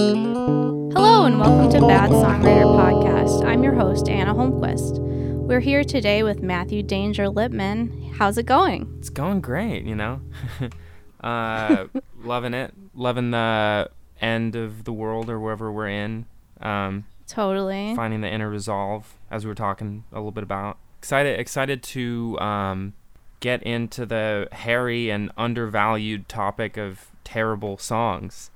Hello, and welcome to Bad Songwriter Podcast. I'm your host, Anna Holmquist. We're here today with Matthew Danger Lipman. How's it going? It's going great, you know. uh, loving it, loving the end of the world or wherever we're in. Um, Totally. finding the inner resolve, as we were talking a little bit about. Excited, excited to um, get into the hairy and undervalued topic of terrible songs.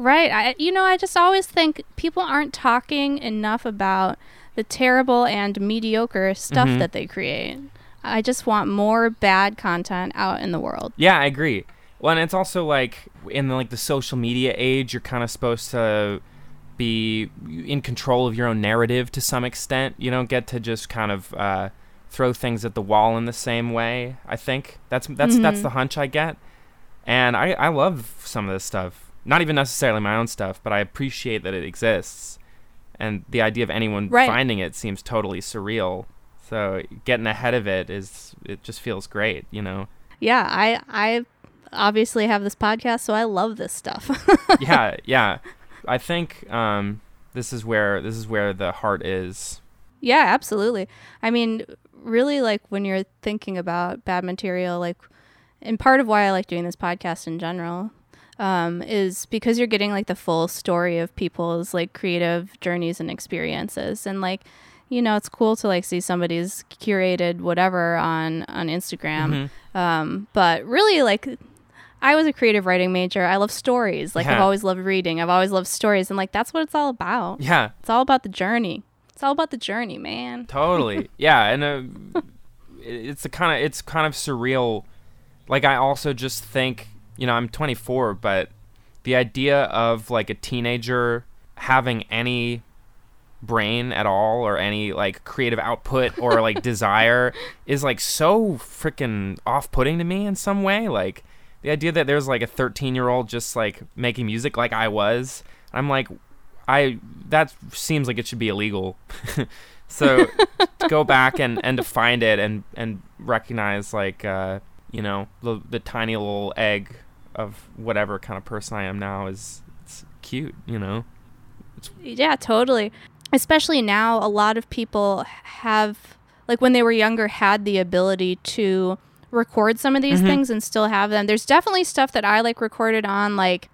Right. I, you know, I just always think people aren't talking enough about the terrible and mediocre stuff Mhm. that they create. I just want more bad content out in the world. Yeah, I agree. Well, and it's also like in the, like the social media age, you're kind of supposed to be in control of your own narrative to some extent. You don't get to just kind of uh, throw things at the wall in the same way. I think that's that's that's Mhm. the hunch I get, and I I love some of this stuff. Not even necessarily my own stuff, but I appreciate that it exists, and the idea of anyone Right. finding it seems totally surreal. So getting ahead of it is it just feels great, you know. Yeah, I I obviously have this podcast, so I love this stuff. yeah, yeah. I think um, this is where this is where the heart is. Yeah, absolutely. I mean, really, like when you're thinking about bad material, like, and part of why I like doing this podcast in general um, is because you're getting like the full story of people's like creative journeys and experiences, and like, you know, it's cool to like see somebody's curated whatever on on Instagram. Mhm. Um, but really, like, I was a creative writing major. I love stories. Like, I've always loved reading. I've always loved stories, and like that's what it's all about. Yeah, It's all about the journey. It's all about the journey, man. totally. yeah, and uh, it's the kind of it's kind of surreal. Like I also just think, you know, I'm 24, but the idea of like a teenager having any brain at all or any like creative output or like desire is like so freaking off-putting to me in some way. Like the idea that there's like a 13 year old just like making music like i was i'm like i that seems like it should be illegal. So to go back and and to find it and and recognize like uh you know the, the tiny little egg of whatever kind of person i am now is it's cute you know Yeah, totally. Especially now, a lot of people have, like when they were younger, had the ability to record some of these Mhm. things and still have them. There's definitely stuff that I like recorded on, like,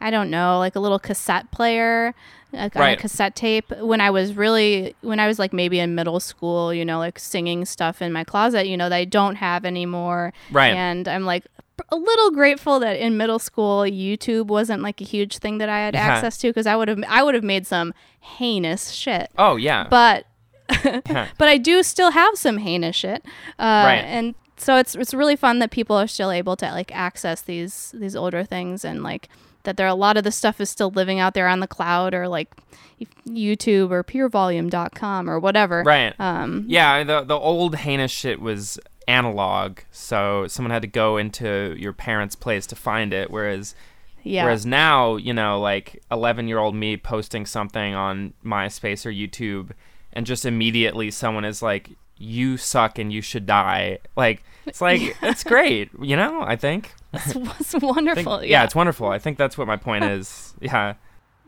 I don't know, like a little cassette player, like on a cassette tape. When I was really, when I was like maybe in middle school, you know, like singing stuff in my closet, you know, that I don't have anymore. right And I'm like a little grateful that in middle school YouTube wasn't like a huge thing that I had Yeah. access to because I would have I would have made some heinous shit. oh yeah But Yeah. but I do still have some heinous shit. Uh, Right. And so it's it's really fun that people are still able to like access these these older things and like that there a lot of the stuff is still living out there on the cloud or like YouTube or purevolume.com or whatever. right Um, Yeah, the the old heinous shit was analog, so someone had to go into your parents' place to find it. Whereas, yeah. whereas now, you know, like eleven year old me posting something on MySpace or YouTube, and just immediately someone is like, "You suck and you should die." Like it's like it's great, you know. I think. it's, it's I think- wonderful. yeah, it's wonderful. I think that's what my point is. Yeah,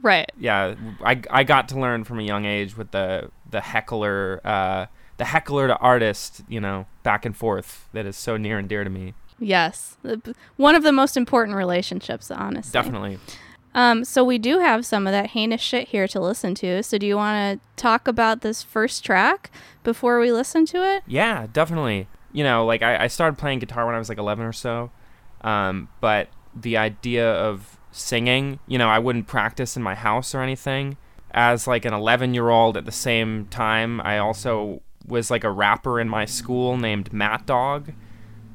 right. yeah. I, I got to learn from a young age with the the heckler. Uh, the heckler to artist, you know, back and forth that is so near and dear to me. Yes, one of the most important relationships, honestly. Definitely. Um, so we do have some of that heinous shit here to listen to. So do you want to talk about this first track before we listen to it? Yeah, definitely. You know, like I, I started playing guitar when I was like 11 or so, um, but the idea of singing, you know, I wouldn't practice in my house or anything. As like an 11 year old at the same time, I also was like a rapper in my school named Matt Dog.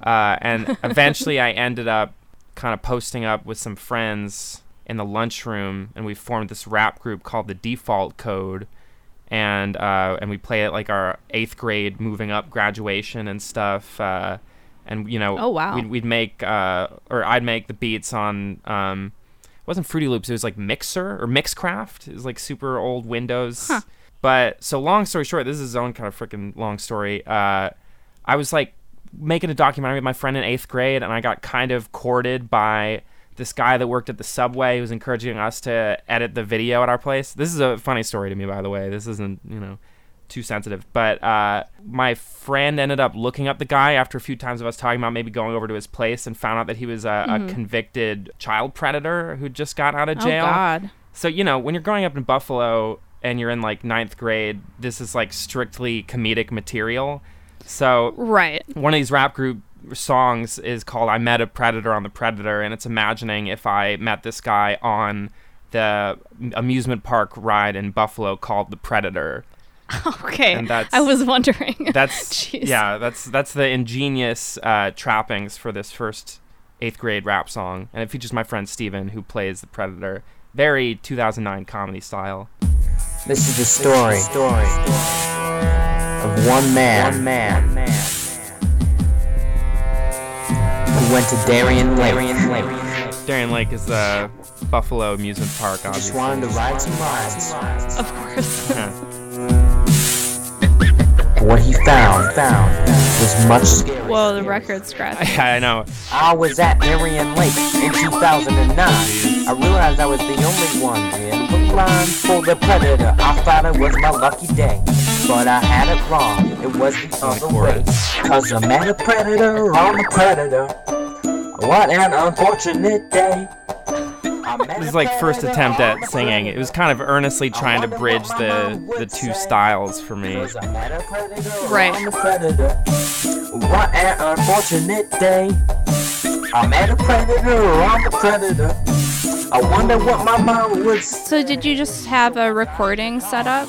Uh, and eventually I ended up kind of posting up with some friends in the lunchroom, and we formed this rap group called the Default Code and uh, and we play it like our eighth grade moving up graduation and stuff. Uh, and you know, Oh, wow. we'd, we'd make uh, or I'd make the beats on um, it wasn't Fruity Loops, it was like Mixer or Mixcraft. It was like super old Windows. Huh. But so long story short, this is his own kind of freaking long story. Uh, I was like making a documentary with my friend in eighth grade, and I got kind of courted by this guy that worked at the subway who was encouraging us to edit the video at our place. This is a funny story to me, by the way. This isn't, you know, too sensitive. But uh, my friend ended up looking up the guy after a few times of us talking about maybe going over to his place and found out that he was a, Mhm. a convicted child predator who just got out of jail. Oh. God. So, you know, when you're growing up in Buffalo and you're in like ninth grade, this is like strictly comedic material. So, Right. one of these rap group songs is called I Met a Predator on the Predator, and it's imagining if I met this guy on the amusement park ride in Buffalo called the Predator. Okay. And that's- I was wondering. That's Jeez. yeah, that's that's the ingenious uh, trappings for this first eighth grade rap song, and it features my friend Steven who plays the Predator. Very 2009 comedy style. This is the story, story of one man, one man who went to Darien Lake. Darien Lake is the Buffalo amusement park, Just wanted to ride some rides. Of course. Yeah. What he found, found was much scarier. Whoa, the record scratch. I know. I was at Darien Lake in 2009. I realized I was the only one in the line for the predator. I thought it was my lucky day, but I had it wrong. It was the other way. Cause I met a predator on a predator. What an unfortunate day. I met This is like first attempt at singing. It was kind of earnestly trying to bridge the the two styles for me. Cause I met a predator Right. on the predator. What an unfortunate day. I met a predator on the predator. I wonder what my mom would say. So did you just have a recording set up?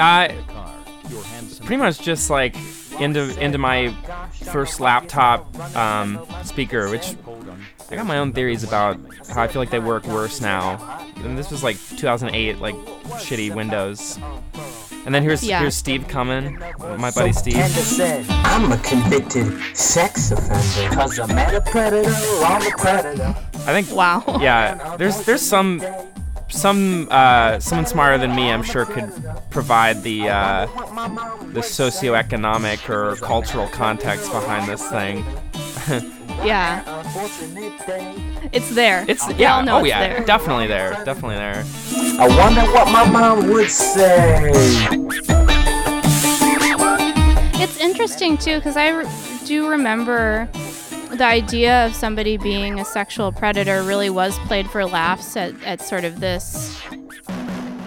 I pretty much just like into into my first laptop um, speaker, which I got my own theories about how I feel like they work worse now. And this was like 2008, like shitty Windows. And then here's Yeah. here's Steve coming, my buddy Steve. Panda said, I'm a convicted sex offender. Cause I met a predator on the predator. I think Wow. yeah, there's there's some some uh, someone smarter than me, I'm sure, could provide the uh, the socioeconomic or cultural context behind this thing. Yeah. It's there. It's We yeah, all know oh it's yeah, there. definitely there, definitely there. I wonder what my mom would say. It's interesting too because I re- do remember the idea of somebody being a sexual predator really was played for laughs at, at sort of this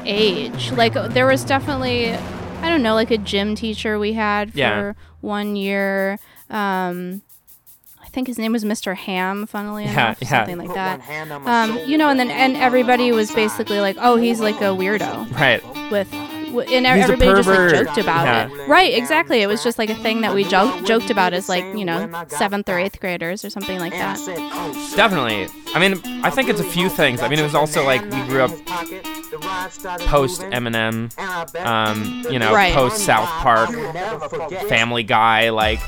age. Like there was definitely, I don't know, like a gym teacher we had for Yeah. one year. Um, I think his name was Mr. Ham, funnily Yeah, enough, yeah. something like that. Um, you know, and then and everybody was basically like, "Oh, he's like a weirdo." Right. with and He's everybody just like joked about Yeah. it right exactly it was just like a thing that we jo- joked about as like you know seventh or eighth graders or something like that Definitely. I mean, I think it's a few things. I mean, it was also like we grew up post Eminem, um, you know, Right. post South Park, Family Guy, like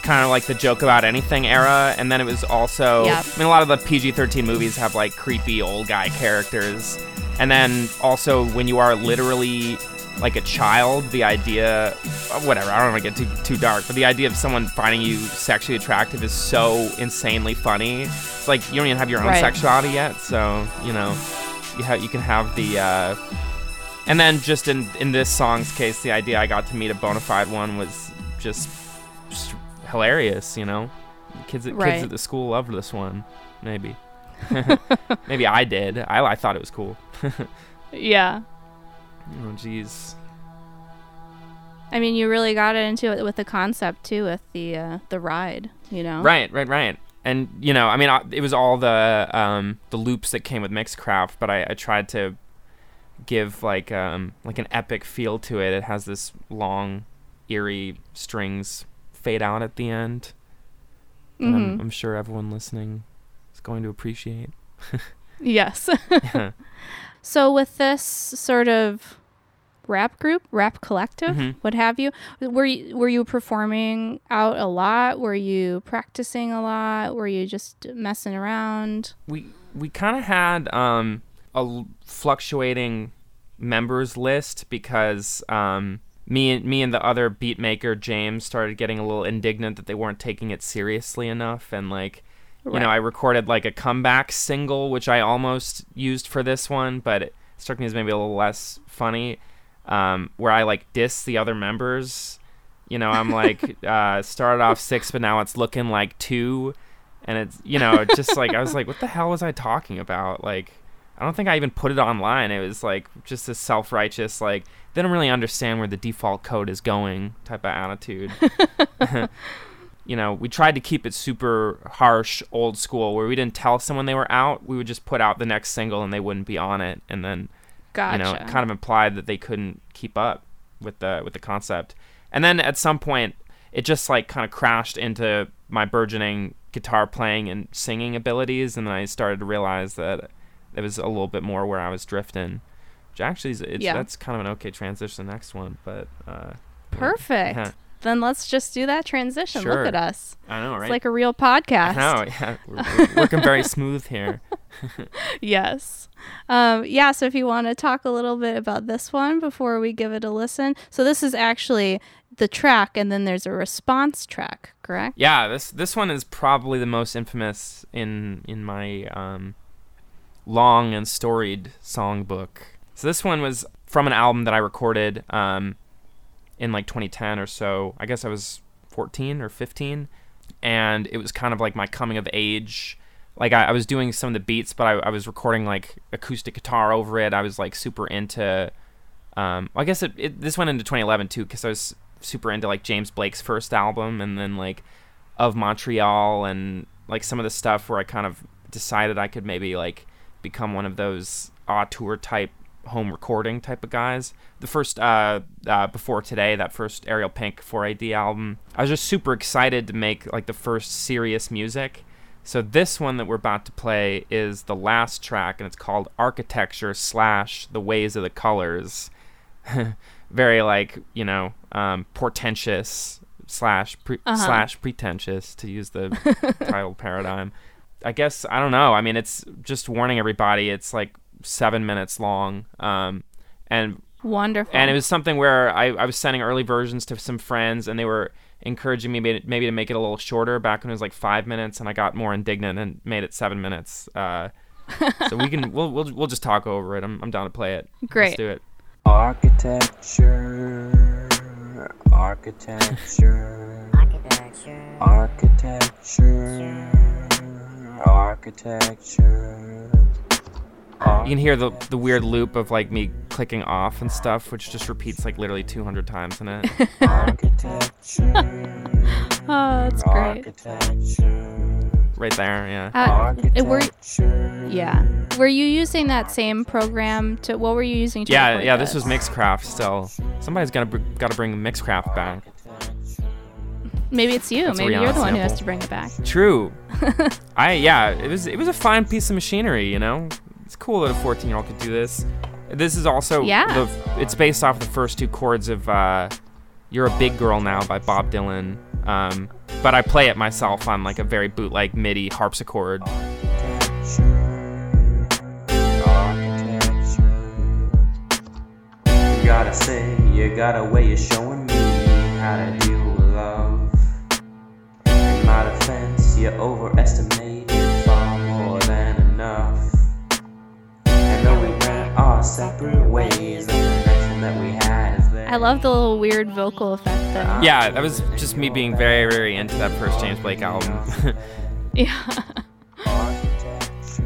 kind of like the joke about anything era. And then it was also, Yep. I mean, a lot of the PG-13 movies have like creepy old guy characters. And then also when you are literally like a child, the idea, uh, whatever, I don't want to get too too dark, but the idea of someone finding you sexually attractive is so insanely funny. It's like you don't even have your own Right. sexuality yet, so you know, you have you can have the. Uh, and then just in in this song's case, the idea I got to meet a bona fide one was just hilarious. You know, kids at Right. kids at the school loved this one. Maybe, maybe I did. I I thought it was cool. yeah Oh jeez. i mean you really got it into it with the concept too with the uh, the ride you know Right, right, right. And you know, I mean, I, it was all the um, the loops that came with Mixcraft, but I, I tried to give like um, like an epic feel to it. It has this long, eerie strings fade out at the end. that I'm. I'm sure everyone listening is going to appreciate. yes so with this sort of rap group rap collective Mhm. what have you were you were you performing out a lot were you practicing a lot were you just messing around we we kind of had um, a fluctuating members list because um, me and me and the other beat maker James started getting a little indignant that they weren't taking it seriously enough and like you know, I recorded like a comeback single, which I almost used for this one, but it struck me as maybe a little less funny. Um, where I like diss the other members. You know, I'm like uh, started off six, but now it's looking like two, and it's you know just like I was like, what the hell was I talking about? Like, I don't think I even put it online. It was like just a self righteous like they don't really understand where the default code is going type of attitude. you know, we tried to keep it super harsh, old school, where we didn't tell someone they were out. We would just put out the next single and they wouldn't be on it, and then Gotcha. you know, it kind of implied that they couldn't keep up with the with the concept. And then at some point, it just like kind of crashed into my burgeoning guitar playing and singing abilities, and then I started to realize that it was a little bit more where I was drifting. Which actually, is, it's, Yeah. that's kind of an okay transition to the next one, but uh, Perfect. Yeah. Then let's just do that transition. Sure. Look at us. I know, right? It's like a real podcast. I know, yeah, we're, we're working very smooth here. Yes. Um, yeah, so if you want to talk a little bit about this one before we give it a listen. So this is actually the track and then there's a response track, correct? Yeah, this this one is probably the most infamous in in my um, long and storied songbook. So this one was from an album that I recorded um, in like 2010 or so. I guess I was 14 or 15, and it was kind of like my coming of age. Like I, I was doing some of the beats, but I, I was recording like acoustic guitar over it. I was like super into. Um, I guess it, it this went into 2011 too, because I was super into like James Blake's first album, and then like of Montreal, and like some of the stuff where I kind of decided I could maybe like become one of those auteur type home recording type of guys. The first uh, uh, before today, that first Ariel Pink 4AD album, I was just super excited to make like the first serious music. So this one that we're about to play is the last track, and it's called Architecture slash The Ways of the Colors. Very like you know um, portentous slash pre- Uh-huh. slash pretentious to use the title paradigm. I guess I don't know. I mean, it's just warning everybody. It's like seven minutes long, um, and Wonderful. and it was something where I, I was sending early versions to some friends, and they were encouraging me maybe, maybe to make it a little shorter. Back when it was like five minutes, and I got more indignant and made it seven minutes. Uh, so we can we'll, we'll we'll just talk over it. I'm I'm down to play it. Great. Let's do it. Architecture, architecture, Architecture. architecture, architecture. You can hear the the weird loop of like me clicking off and stuff, which just repeats like literally 200 times in it. Architecture, oh, that's great. architecture, right there, yeah. Uh, it- were, yeah. Were you using that same program to, what were you using to Yeah, yeah. This was Mixcraft. Still, somebody's gotta br- gotta bring Mixcraft back. Maybe it's you. That's Maybe you're Rihanna the one who has to bring it back. True. I yeah, it was it was a fine piece of machinery, you know. It's cool that a 14 year old could do this. This is also Yeah. the it's based off the first two chords of uh, "You're a Big Girl Now" by Bob Dylan. Um, but I play it myself on like a very bootleg MIDI harpsichord. You gotta say, you got a way of showing me how to deal you overestimated far more than enough. And though we went our separate ways, the connection that we had is there. I love the little weird vocal effect thing. Yeah, that was just me being very very into that first James Blake album. Yeah.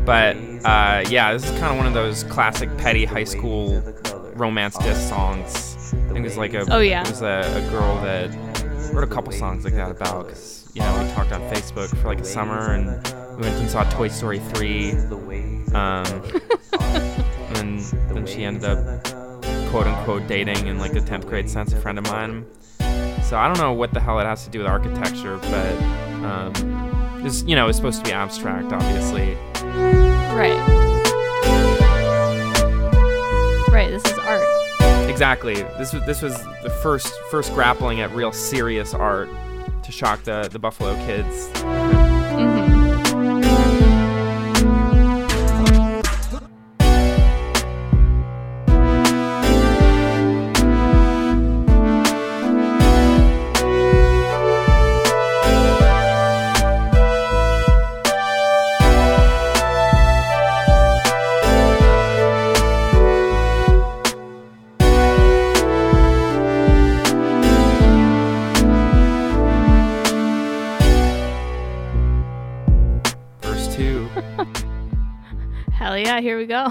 but uh, yeah, this is kind of one of those classic petty high school romance disc songs. I think it was like a Oh, yeah. it was a, a girl that wrote a couple songs like that about because you know we talked on Facebook for like a summer and we went and saw Toy Story three, um, and then, she ended up quote unquote dating in like the tenth grade sense a friend of mine. So I don't know what the hell it has to do with architecture, but um, it's you know it's supposed to be abstract, obviously. Right. Right. This is art. Exactly. This was this was the first first grappling at real serious art shock the the Buffalo kids. Yeah, here we go.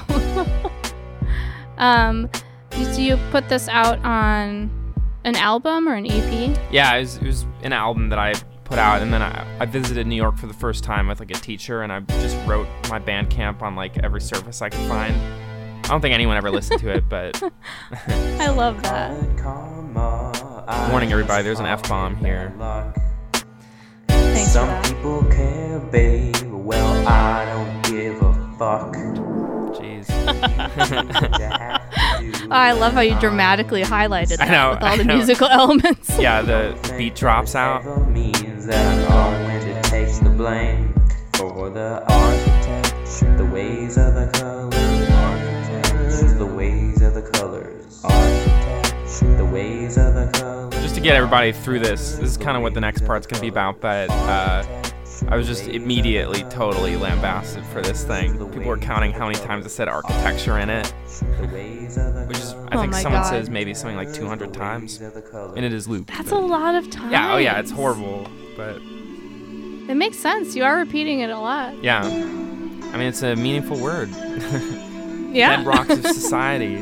um, so you put this out on an album or an EP? Yeah, it was, it was an album that I put out, and then I, I visited New York for the first time with like a teacher, and I just wrote my Bandcamp on like every surface I could find. I don't think anyone ever listened to it, but I love that. warning everybody, there's an F bomb here. Thanks for Some people care, babe. Well, I don't give a fuck. Jeez. Oh, I love how you dramatically highlighted I that know, with all I the know. musical elements. yeah, the beat drops out. Means that I know when to take the blame for the architecture, the ways of the colors, architecture, the ways of the colors, architecture, the ways of the colors. Just to get everybody through this, this is kind of what the next part's gonna be about, but uh, I was just immediately totally lambasted for this thing. People were counting how many times I said architecture in it, The ways of the which is, I Oh think someone God. says maybe something like 200 times, of the colors. and it is looped. That's but- a lot of times. Yeah, oh yeah, it's horrible, but It makes sense. You are repeating it a lot. yeah. I mean, it's a meaningful word. Yeah. Bedrocks of society.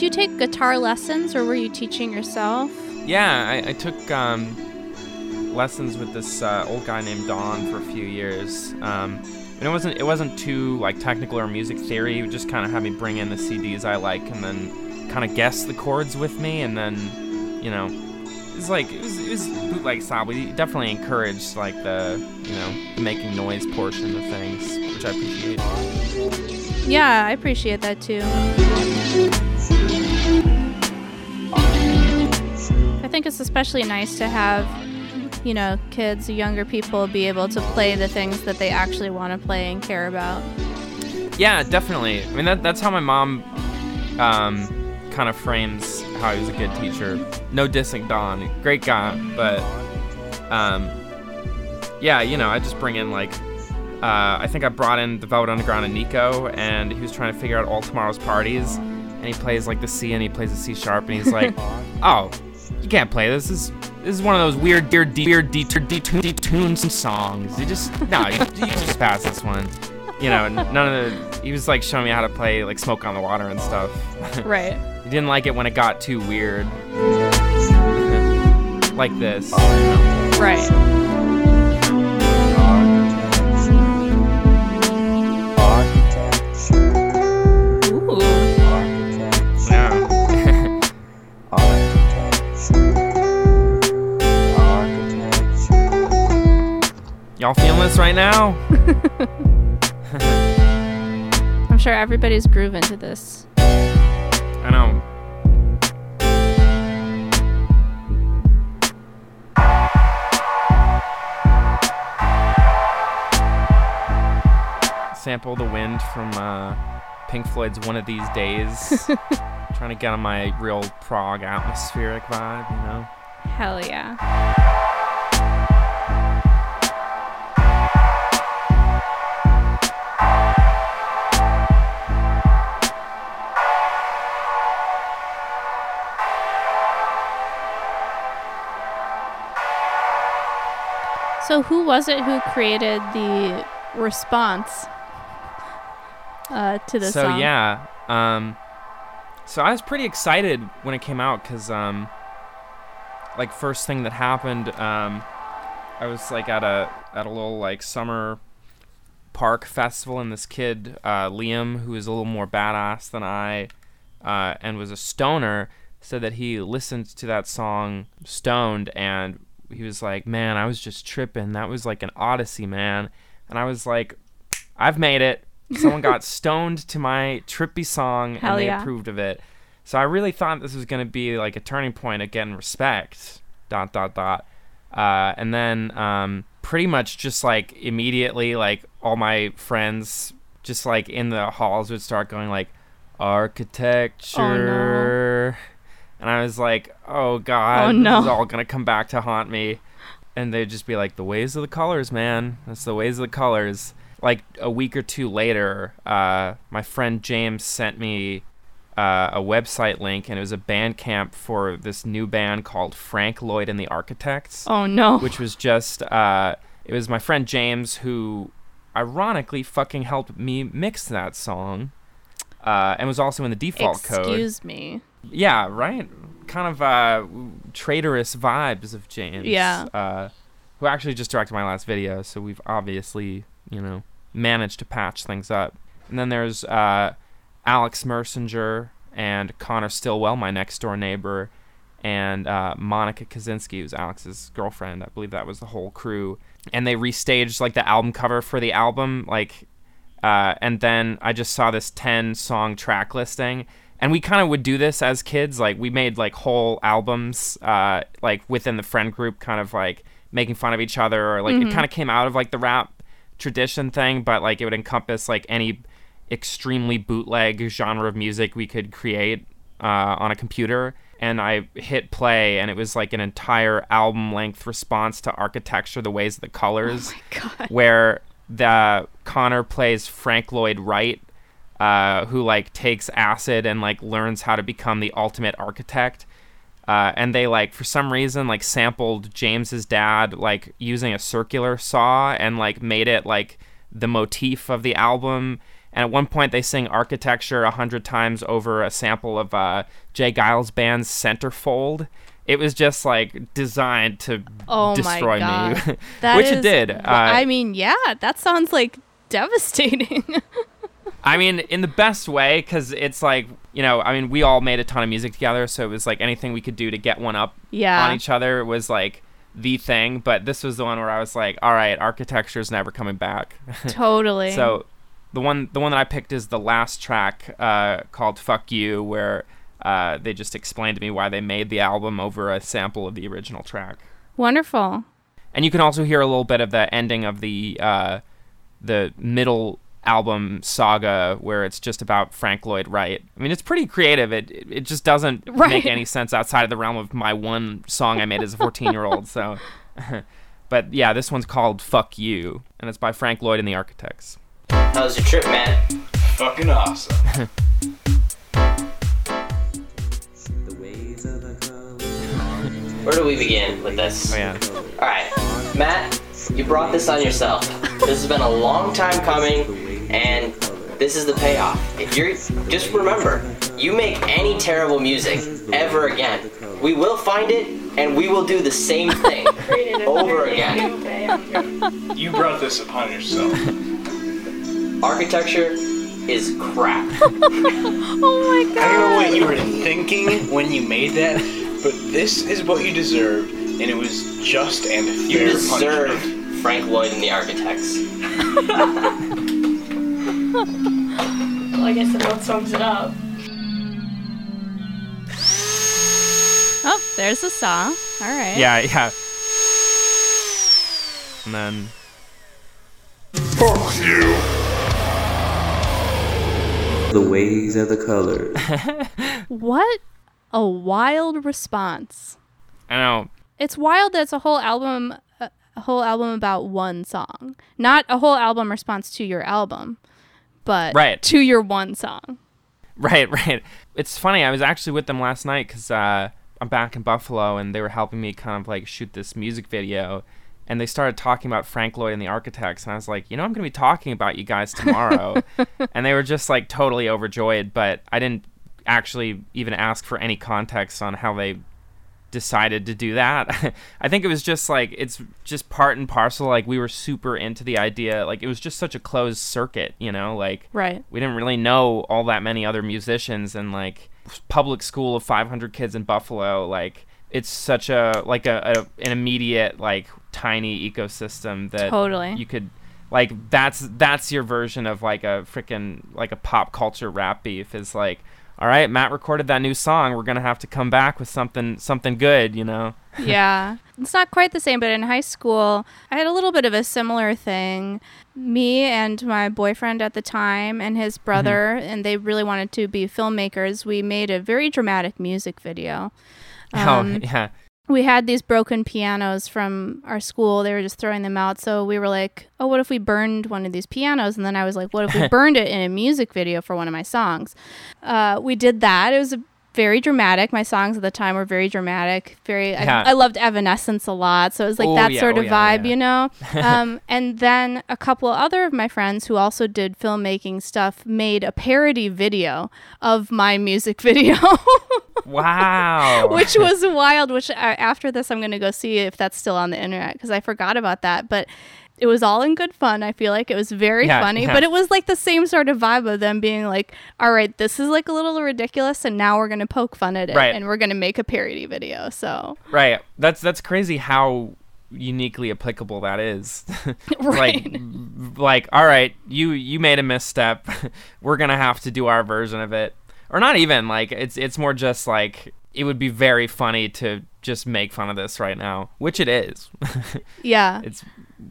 Did you take guitar lessons or were you teaching yourself? Yeah, I, I took um, lessons with this uh, old guy named Don for a few years. Um, and it wasn't it wasn't too like technical or music theory. He would just kind of have me bring in the CDs I like and then kind of guess the chords with me, and then you know. It was like it was, it was bootleg style, he definitely encouraged like the you know the making noise portion of things, which I appreciate. Yeah, I appreciate that too. Think it's especially nice to have, you know, kids, younger people be able to play the things that they actually want to play and care about. Yeah, definitely. I mean, that, that's how my mom um, kind of frames how he was a good teacher. No dissing Don, great guy, but um, yeah, you know, I just bring in like. Uh, I think I brought in the Velvet Underground and Nico, and he was trying to figure out all tomorrow's parties, and he plays like the C and he plays the C sharp, and he's like, "Oh, you can't play this. This is this is one of those weird, weird, de- weird detune detunes songs. You just no, you, you just pass this one." you know, none of the. He was like showing me how to play like Smoke on the Water and stuff. Right. he didn't like it when it got too weird, like this. Right. Y'all feeling this right now? I'm sure everybody's grooving to this. I know. Sample the wind from uh, Pink Floyd's One of These Days. Trying to get on my real prog atmospheric vibe, you know? Hell yeah. So, who was it who created the response uh, to this so song? yeah um so i was pretty excited when it came out because um like first thing that happened um i was like at a at a little like summer park festival and this kid uh liam who is a little more badass than i uh and was a stoner said that he listened to that song stoned and he was like man i was just tripping that was like an odyssey man and i was like i've made it someone got stoned to my trippy song Hell and they yeah. approved of it. So I really thought this was going to be like a turning point getting respect. Dot dot dot. Uh, and then um, pretty much just like immediately, like all my friends just like in the halls would start going like architecture, and I was like, oh god, Oh, no. this is all gonna come back to haunt me. And they'd just be like, the ways of the colors, man. That's the ways of the colors like a week or two later, uh, my friend James sent me uh, a website link, and it was a band camp for this new band called Frank Lloyd and the Architects, Oh no. which was just uh, it was my friend James who, ironically, fucking helped me mix that song, uh, and was also in the default code. Excuse me. Yeah, right. Kind of uh, traitorous vibes of James. Yeah. Uh, who actually just directed my last video, so we've obviously, you know, managed to patch things up. And then there's uh, Alex Mersinger and Connor Stillwell, my next door neighbor, and uh, Monica Kaczynski, who's Alex's girlfriend. I believe that was the whole crew. And they restaged like the album cover for the album, like, uh, and then I just saw this 10 song track listing. And we kind of would do this as kids. Like, we made like whole albums, uh, like within the friend group, kind of like making fun of each other, or like it kind of came out of like the rap tradition thing, but like it would encompass like any extremely bootleg genre of music we could create uh, on a computer. And I hit play, and it was like an entire album length response to architecture, the ways of the colors, God. where the Connor plays Frank Lloyd Wright, uh, who like takes acid and like learns how to become the ultimate architect. Uh, and they like for some reason like sampled James's dad like using a circular saw and like made it like the motif of the album. And at one point they sing architecture a hundred times over a sample of uh, J. Geils band's Centerfold. It was just like designed to Oh destroy me, which it did. Uh, I mean, yeah, that sounds like devastating. I mean, in the best way, because it's like, you know, I mean, we all made a ton of music together, so it was like anything we could do to get one up Yeah. on each other was like the thing. But this was the one where I was like, all right, architecture's never coming back. totally. so the one the one that I picked is the last track uh, called "Fuck You," where uh, they just explained to me why they made the album over a sample of the original track. wonderful. And you can also hear a little bit of the ending of the uh, the middle album saga where it's just about Frank Lloyd Wright. I mean, it's pretty creative. It it, it just doesn't Right. make any sense outside of the realm of my one song I made as a 14 year old. So, but yeah, this one's called "Fuck You," and it's by Frank Lloyd and the Architects. How was your trip, man? Fucking awesome. Where do we begin with this? Oh yeah, Alright, Matt, you brought this on yourself. This has been a long time coming, and this is the payoff. If you're just remember, you make any terrible music ever again, we will find it and we will do the same thing over again. You brought this upon yourself. Architecture is crap. Oh my god. I don't know what you were thinking when you made that, but this is what you deserved, and it was just and You fair deserve punishment. Frank Lloyd and the Architects. Well, I guess that sums it up. Oh, there's a saw. All right. yeah, yeah. And then Fuck you! The ways of the colors. What a wild response. I know It's wild that it's a whole album a a whole album about one song. Not a whole album response to your album, but Right. to your one song. Right, right. It's funny. I was actually with them last night because uh, I'm back in Buffalo, and they were helping me kind of like shoot this music video. And they started talking about Frank Lloyd and the Architects, and I was like, you know, I'm going to be talking about you guys tomorrow. and they were just like totally overjoyed, but I didn't actually even ask for any context on how they decided to do that. I think it was just like it's just part and parcel. Like we were super into the idea. Like it was just such a closed circuit, you know. Like Right. we didn't really know all that many other musicians and like public school of 500 kids in buffalo like it's such a like a, a an immediate like tiny ecosystem that Totally. you could like that's that's your version of like a freaking like a pop culture rap beef is like all right matt recorded that new song we're gonna have to come back with something something good you know yeah. It's not quite the same, but in high school, I had a little bit of a similar thing. Me and my boyfriend at the time and his brother, and they really wanted to be filmmakers. We made a very dramatic music video. oh Um, yeah we had these broken pianos from our school. They were just throwing them out. So we were like, oh, what if we burned one of these pianos? And then I was like, what if we burned it in a music video for one of my songs? Uh, we did that. It was a very dramatic. My songs at the time were very dramatic. Very, Yeah. I, I loved Evanescence a lot, so it was like Oh, that yeah, sort oh, of yeah, vibe, yeah. you know. um, and then a couple other of my friends who also did filmmaking stuff made a parody video of my music video, Wow. which was wild. Which uh, after this, I'm gonna go see if that's still on the internet because I forgot about that, but. It was all in good fun. I feel like it was very Yeah, funny, yeah. but it was like the same sort of vibe of them being like, "All right, this is like a little ridiculous, and now we're gonna poke fun at it, Right. and we're gonna make a parody video." So Right. That's that's crazy how uniquely applicable that is. Right. like like all right, you you made a misstep. We're going to have to do our version of it. Or not even like it's it's more just like it would be very funny to just make fun of this right now, which it is. yeah, it's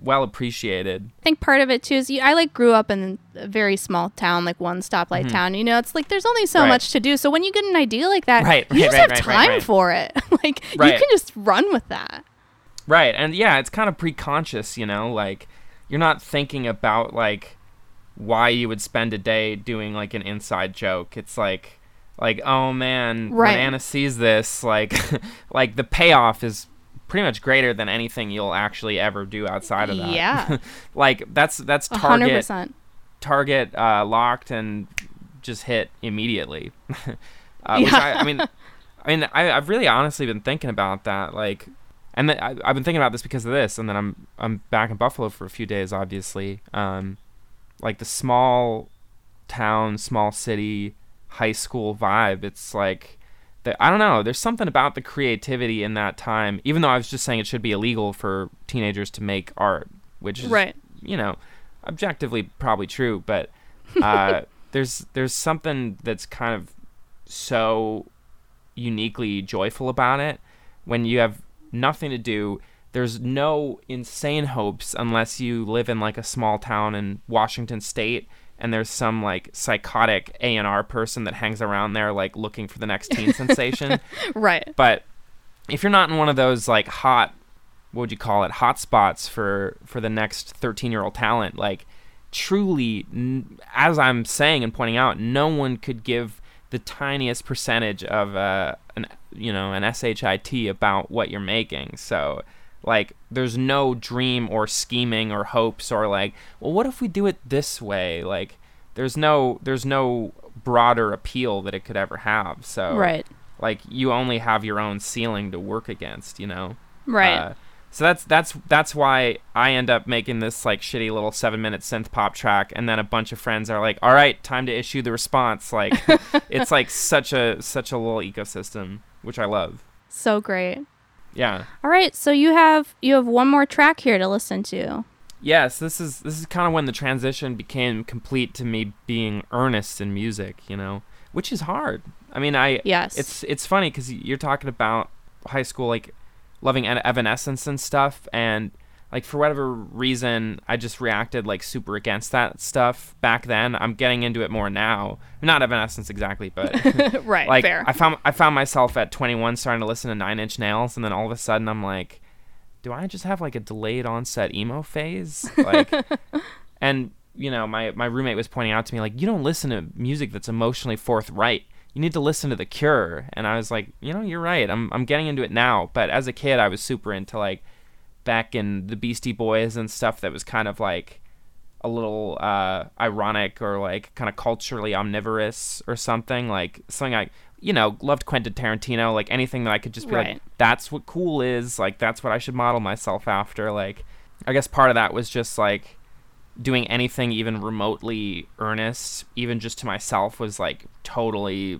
well appreciated. I think part of it too is you, I like grew up in a very small town, like one stoplight town. You know, it's like there's only so Mm-hmm. Right. much to do. So when you get an idea like that, Right, you right, just have time for it. like you can just run with that. Right. And yeah, it's kind of preconscious, you know, like you're not thinking about like why you would spend a day doing like an inside joke. It's like like oh man, Right. when Anna sees this, like like the payoff is pretty much greater than anything you'll actually ever do outside of that. Yeah. like that's that's target percent. target uh, locked and just hit immediately. uh, which I, I mean, I mean, I, I've really honestly been thinking about that, like, and I, I've been thinking about this because of this, and then I'm I'm back in Buffalo for a few days, obviously. Um, like the small town, small city, high school vibe. It's like. I don't know. There's something about the creativity in that time. Even though I was just saying it should be illegal for teenagers to make art, which is Right. you know, objectively probably true, but uh, there's there's something that's kind of so uniquely joyful about it when you have nothing to do. There's no insane hopes unless you live in like a small town in Washington State and there's some like psychotic A&R person that hangs around there like looking for the next teen sensation. Right. But if you're not in one of those like hot, what would you call it, hot spots for for the next 13 year old talent, like truly, n- as I'm saying and pointing out, no one could give the tiniest percentage of uh, an you know an shit about what you're making. So like there's no dream or scheming or hopes or like well what if we do it this way like there's no there's no broader appeal that it could ever have so Right. like you only have your own ceiling to work against you know Right. Uh, so that's that's that's why I end up making this like shitty little seven minute synth pop track, and then a bunch of friends are like, "All right, time to issue the response." Like, it's like such a such a little ecosystem, which I love. so great. Yeah. All right, so you have you have one more track here to listen to. Yes, this is this is kind of when the transition became complete to me being earnest in music, you know, which is hard. I mean, I Yes. it's it's funny because you're talking about high school, like loving Evanescence and stuff, and like for whatever reason, I just reacted like super against that stuff back then. I'm getting into it more now. Not Evanescence exactly, but right. like fair. I found I found myself at 21 starting to listen to Nine Inch Nails, and then all of a sudden I'm like, do I just have like a delayed onset emo phase? Like, and you know, my my roommate was pointing out to me like, you don't listen to music that's emotionally forthright. You need to listen to The Cure, and I was like, you know, you're right. I'm I'm getting into it now, but as a kid, I was super into like back in the Beastie Boys and stuff that was kind of like a little uh, ironic or like kind of culturally omnivorous or something like something I you know loved Quentin Tarantino like anything that I could just be like that's what cool is like that's what I should model myself after like I guess part of that was just like doing anything even remotely earnest even just to myself was like totally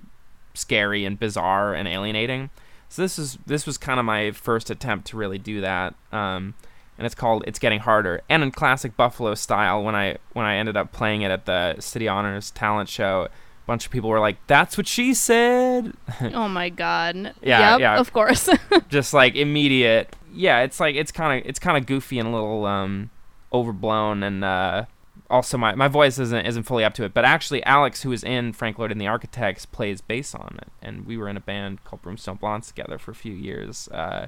scary and bizarre and alienating so this is this was kind of my first attempt to really do that um, and it's called It's Getting Harder. And in classic Buffalo style, when I when I ended up playing it at the City Honors talent show, a bunch of people were like, "That's what she said." oh my god. Yeah, Yep, yeah. Of course. Just like immediate. Yeah, it's like it's kind of it's kind of goofy and a little um overblown and uh also my, my voice isn't isn't fully up to it but actually alex who is in frank lloyd and the architects plays bass on it and we were in a band called broomstone blondes together for a few years uh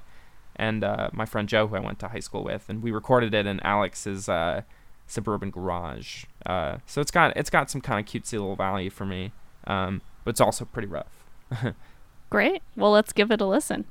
and uh, my friend Joe, who I went to high school with, and we recorded it in Alex's uh, suburban garage. Uh, so it's got it's got some kind of cutesy little value for me, um, but it's also pretty rough. Great. Well, let's give it a listen.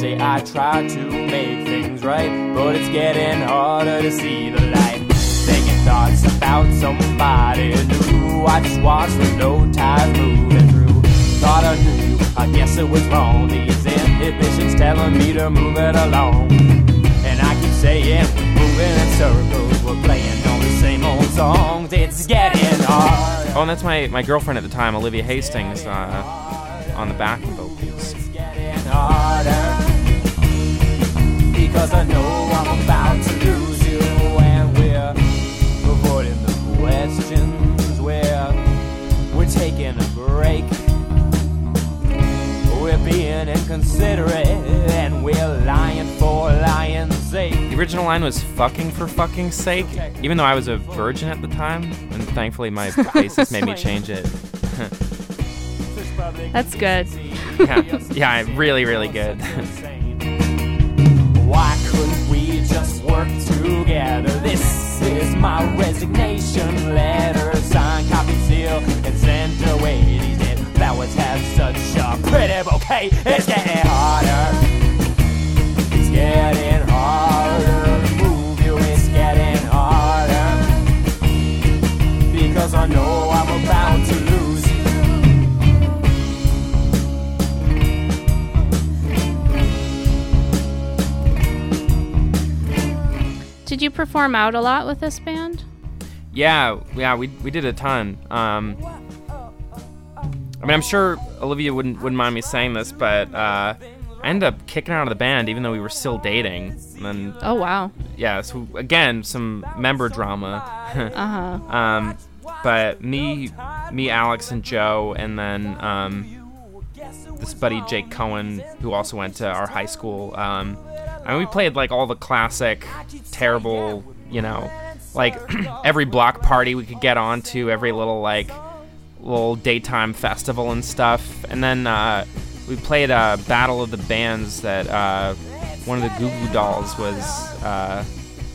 Day I try to make things right, but it's getting harder to see the light. Thinking thoughts about somebody new. I just watch with no time moving through. Thought I knew, I guess it was wrong. These inhibitions telling me to move it along. And I keep saying moving in circles, we're playing all the same old songs. It's getting hard. Oh, and that's my, my girlfriend at the time, Olivia Hastings, uh, on the backing vocals. It's getting harder because I know I'm about to lose you, and we're avoiding the questions. We're we're taking a break. We're being inconsiderate, and we're lying for lying's sake. The original line was "fucking for fucking's sake," even though I was a virgin at the time, and thankfully my bassist made me change it. That's good. yeah, yeah, really, really good. Together? This is my resignation letter. Signed, copy, seal, and sent away. These dead flowers have such a pretty bouquet. It's getting harder. It's getting harder to move you. It's getting harder. Because I know Did you perform out a lot with this band? yeah, yeah, we we did a ton. Um, I mean, I'm sure Olivia wouldn't wouldn't mind me saying this, but uh, I ended up kicking out of the band, even though we were still dating. And Oh wow. yeah, so again, some member drama. Uh huh. Um, but me, me, Alex, and Joe, and then um, this buddy Jake Cohen, who also went to our high school. Um, I mean, we played like all the classic, terrible, you know, like every block party we could get onto, every little like little daytime festival and stuff. And then uh, we played a battle of the bands that uh, one of the Goo Goo Dolls was, uh,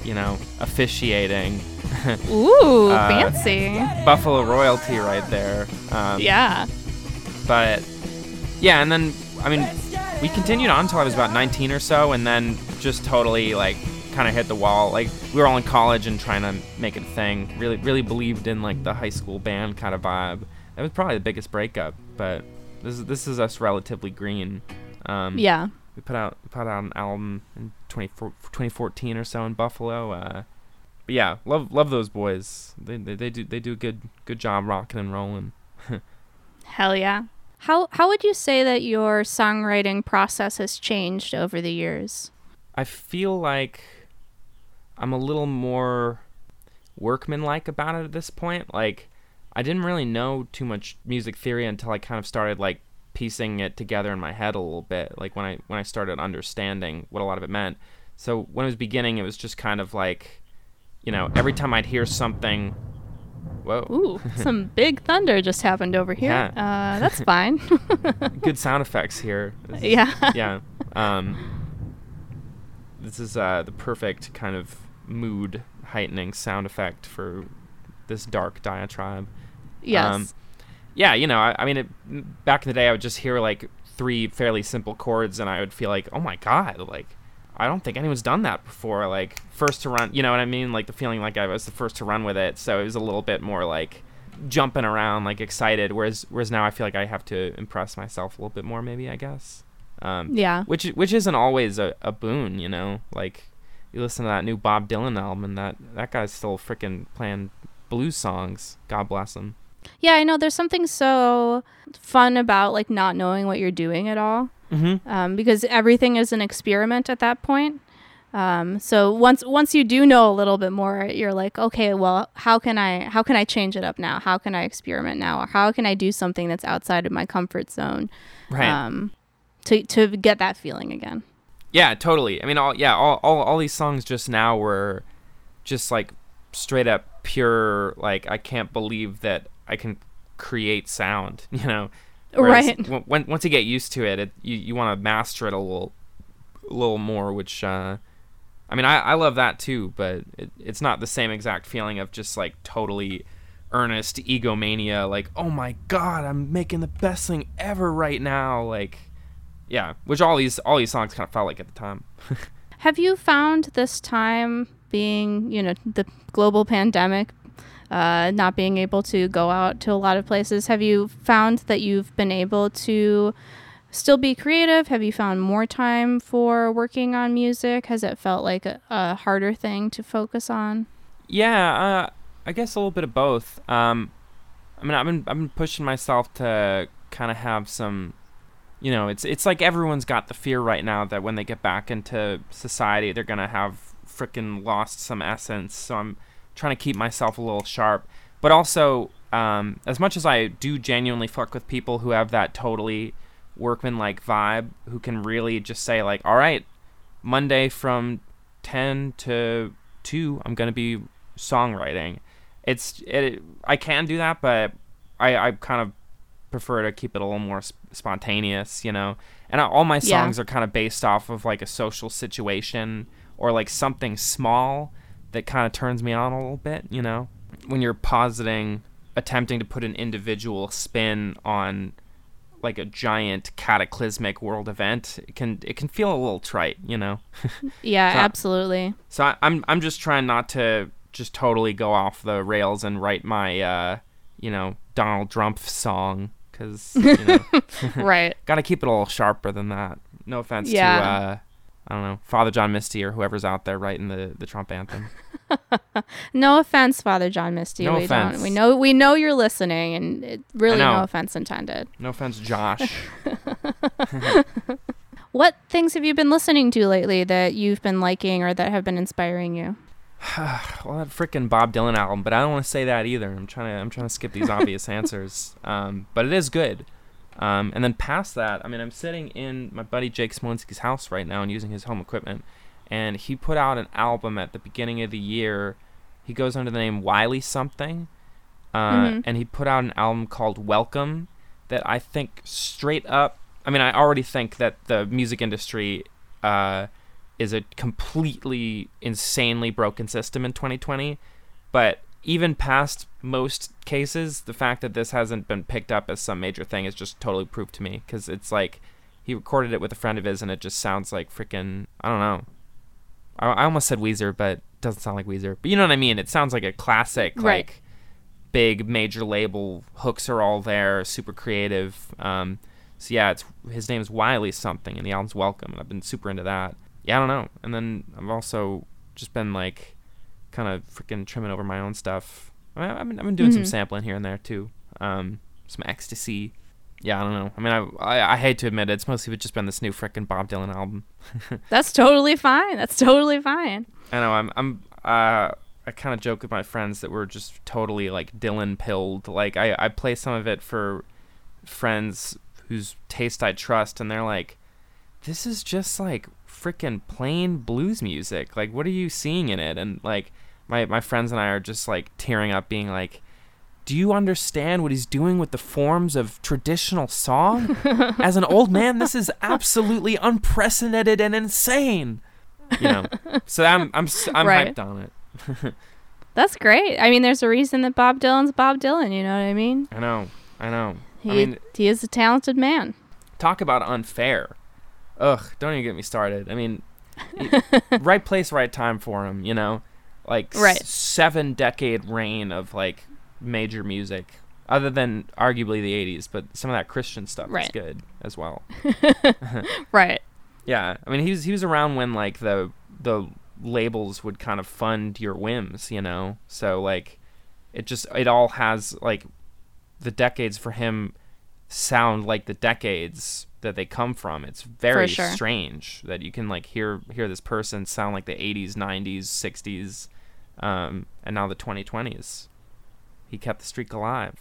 you know, officiating. Ooh, Uh, fancy. Buffalo royalty right there. Um, Yeah. But yeah, and then I mean, we continued on until I was about 19 or so, and then just totally like kind of hit the wall. Like we were all in college and trying to make it a thing. Really, really believed in like the high school band kind of vibe. That was probably the biggest breakup. But this is this is us relatively green. Um, Yeah. we put out put out an album in 2014 or so in Buffalo. Uh, but yeah, love love those boys. They, they they do they do a good good job rocking and rolling. Hell yeah. How how would you say that your songwriting process has changed over the years? I feel like I'm a little more workmanlike about it at this point. Like I didn't really know too much music theory until I kind of started like piecing it together in my head a little bit. Like when I when I started understanding what a lot of it meant. So when it was beginning, it was just kind of like, you know, every time I'd hear something, whoa, Ooh, some big thunder just happened over here. Yeah. Uh, that's fine. good sound effects here. This is- yeah. yeah. Um, this is uh, the perfect kind of mood heightening sound effect for this dark diatribe. Yes. Um, yeah, you know, I, I mean, it, back in the day, I would just hear like three fairly simple chords, and I would feel like, oh my god, like I don't think anyone's done that before. Like first to run, you know what I mean? Like the feeling like I was the first to run with it, so it was a little bit more like jumping around, like excited. Whereas whereas now I feel like I have to impress myself a little bit more, maybe I guess. Um, yeah. which which isn't always a, a boon, you know. Like you listen to that new Bob Dylan album, and that that guy's still freaking playing blues songs. God bless him. Yeah, I know there's something so fun about like not knowing what you're doing at all. Mm-hmm. Um, because everything is an experiment at that point. Um, so once once you do know a little bit more, you're like, okay, well, how can I how can I change it up now? How can I experiment now? Or how can I do something that's outside of my comfort zone? Right. Um, to to get that feeling again. Yeah, totally. I mean, all yeah, all, all all these songs just now were just like straight up pure. Like I can't believe that I can create sound, you know. Right. w- When, once you get used to it, it you, you want to master it a little, a little more. Which, uh, I mean, I, I love that too, but it, it's not the same exact feeling of just like totally earnest egomania. Like, oh my god, I'm making the best thing ever right now. Like, yeah, which all these all these songs kind of felt like at the time. Have you found this time being, you know, the global pandemic, uh, not being able to go out to a lot of places, have you found that you've been able to still be creative? Have you found more time for working on music? Has it felt like a, a harder thing to focus on? Yeah, uh, I guess a little bit of both. Um, I mean, I've been I've been pushing myself to kind of have some, you know, it's it's like everyone's got the fear right now that when they get back into society, they're gonna have freaking lost some essence. So I'm trying to keep myself a little sharp, but also, um, as much as I do genuinely fuck with people who have that totally workman-like vibe, who can really just say like, all right, Monday from ten to two, I'm gonna be songwriting. It's it. I can do that, but I I kind of prefer to keep it a little more sp- spontaneous, you know. And I, all my Yeah. songs are kind of based off of like a social situation or like something small that kind of turns me on a little bit, you know. When you're positing, attempting to put an individual spin on like a giant cataclysmic world event, it can it can feel a little trite, you know. Yeah, So- absolutely. So I, I'm I'm just trying not to just totally go off the rails and write my uh, you know Donald Trump song because you know right. got to keep it a little sharper than that. No offense Yeah. to uh, I don't know Father John Misty or whoever's out there writing the, the Trump anthem. No offense, Father John Misty. No we offense. don't. We know. We know you're listening, and it, really no offense intended. No offense, Josh. What things have you been listening to lately that you've been liking or that have been inspiring you? well, that freaking Bob Dylan album, but I don't want to say that either. I'm trying to I'm trying to skip these obvious answers. Um, but it is good. Um, and then past that, I mean, I'm sitting in my buddy Jake Smolinski's house right now and using his home equipment, and he put out an album at the beginning of the year. He goes under the name Wiley something, uh, Mhm. and he put out an album called Welcome that I think straight up. I mean, I already think that the music industry uh, is a completely insanely broken system in 2020. But even past most cases, the fact that this hasn't been picked up as some major thing is just totally proof to me because it's like he recorded it with a friend of his and it just sounds like freaking I don't know. I, I almost said Weezer, but it doesn't sound like Weezer. But you know what I mean? It sounds like a classic, Right. like big major label hooks are all there, super creative. Um, so yeah, it's his name's Wiley something, and the album's Welcome, and I've been super into that. Yeah, I don't know. And then I've also just been like, kind of freaking trimming over my own stuff. I mean, I've been, I've been doing some Mhm. sampling here and there too. Um, some ecstasy. Yeah, I don't know. I mean, I, I I hate to admit it, it's mostly just been this new freaking Bob Dylan album. That's totally fine. That's totally fine. I know. I'm. I'm. Uh, I kind of joke with my friends that we're just totally like Dylan pilled. Like I, I play some of it for friends whose taste I trust, and they're like, "This is just like freaking plain blues music. Like, what are you seeing in it?" And like, my my friends and I are just like tearing up, being like. Do you understand what he's doing with the forms of traditional song? As an old man, this is absolutely unprecedented and insane. You know, so I'm I'm I'm Right. hyped on it. That's great. I mean, there's a reason that Bob Dylan's Bob Dylan. You know what I mean? I know, I know. He, I mean, he is a talented man. talk about unfair. Ugh, don't even get me started. I mean, right place, right time for him. You know, like s- seven decade reign of like major music, other than arguably the '80s, but some of that Christian stuff is good as well. Right. Yeah, I mean, he was he was around when like the the labels would kind of fund your whims, you know. So like, it just it all has like the decades for him sound like the decades that they come from. It's very sure. strange that you can like hear hear this person sound like the 80s, 90s, 60s, um, and now the 2020s. He kept the streak alive.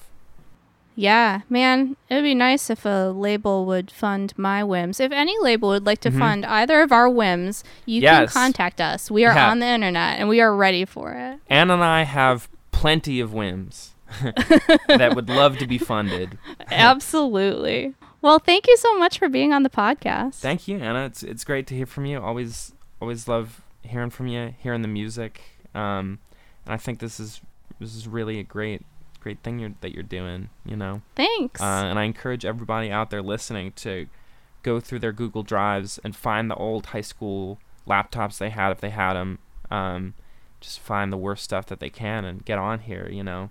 Yeah, man, it would be nice if a label would fund my whims. If any label would like to fund either of our whims, you can Mm-hmm. Contact us. We are Yeah. on the internet and we are ready for it. Anne and I have plenty of whims. that would love to be funded. Absolutely. Well, thank you so much for being on the podcast. Thank you, Anna. It's it's great to hear from you. Always always love hearing from you, hearing the music. Um, and I think this is this is really a great great thing you're, that you're doing. You know. Thanks. Uh, and I encourage everybody out there listening to go through their Google Drives and find the old high school laptops they had if they had them. Um, just find the worst stuff that they can and get on here. You know.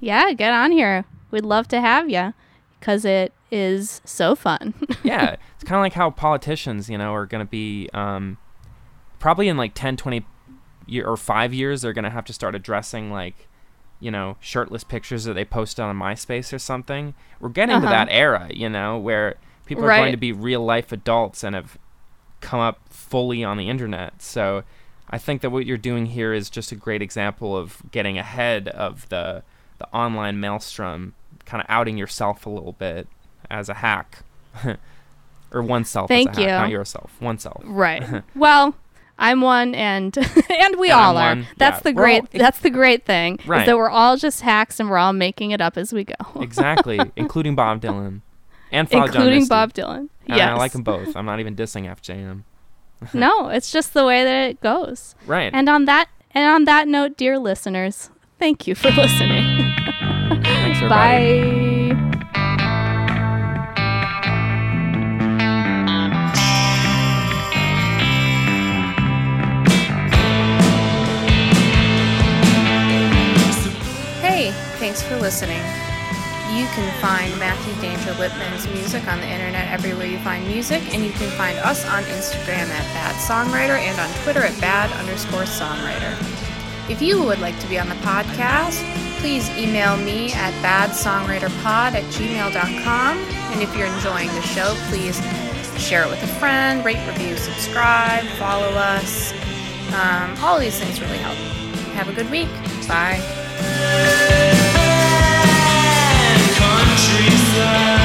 yeah, get on here. We'd love to have you because it is so fun. yeah, it's kind of like how politicians, you know, are going to be um, probably in like 10, 20 year or five years, they're going to have to start addressing like, you know, shirtless pictures that they post on MySpace or something. We're getting to Uh-huh. that era, you know, where people are going to be real life adults and have come up fully on the internet. So I think that what you're doing here is just a great example of getting ahead of the the online maelstrom, kind of outing yourself a little bit as a hack. or oneself Thank as a hack, you. not yourself. Oneself. right. well, I'm one, and and we And all I'm are. one. That's Yeah. the We're all- great. that's the great thing is Right. that we're all just hacks, and we're all making it up as we go. exactly, including Bob Dylan and Father including. Bob Dylan. And yes, I like them both. I'm not even dissing FJM. no, it's just the way that it goes. Right. And on that and on that note, dear listeners, thank you for listening. Thanks. Bye. Music on the internet everywhere you find music, and you can find us on Instagram at Bad Songwriter and on Twitter at Bad underscore songwriter. If you would like to be on the podcast, please email me at badsongwriterpod at gmail.com. And if you're enjoying the show, please share it with a friend, rate, review, subscribe, follow us. Um, all these things really help. Have a good week. Bye. countryside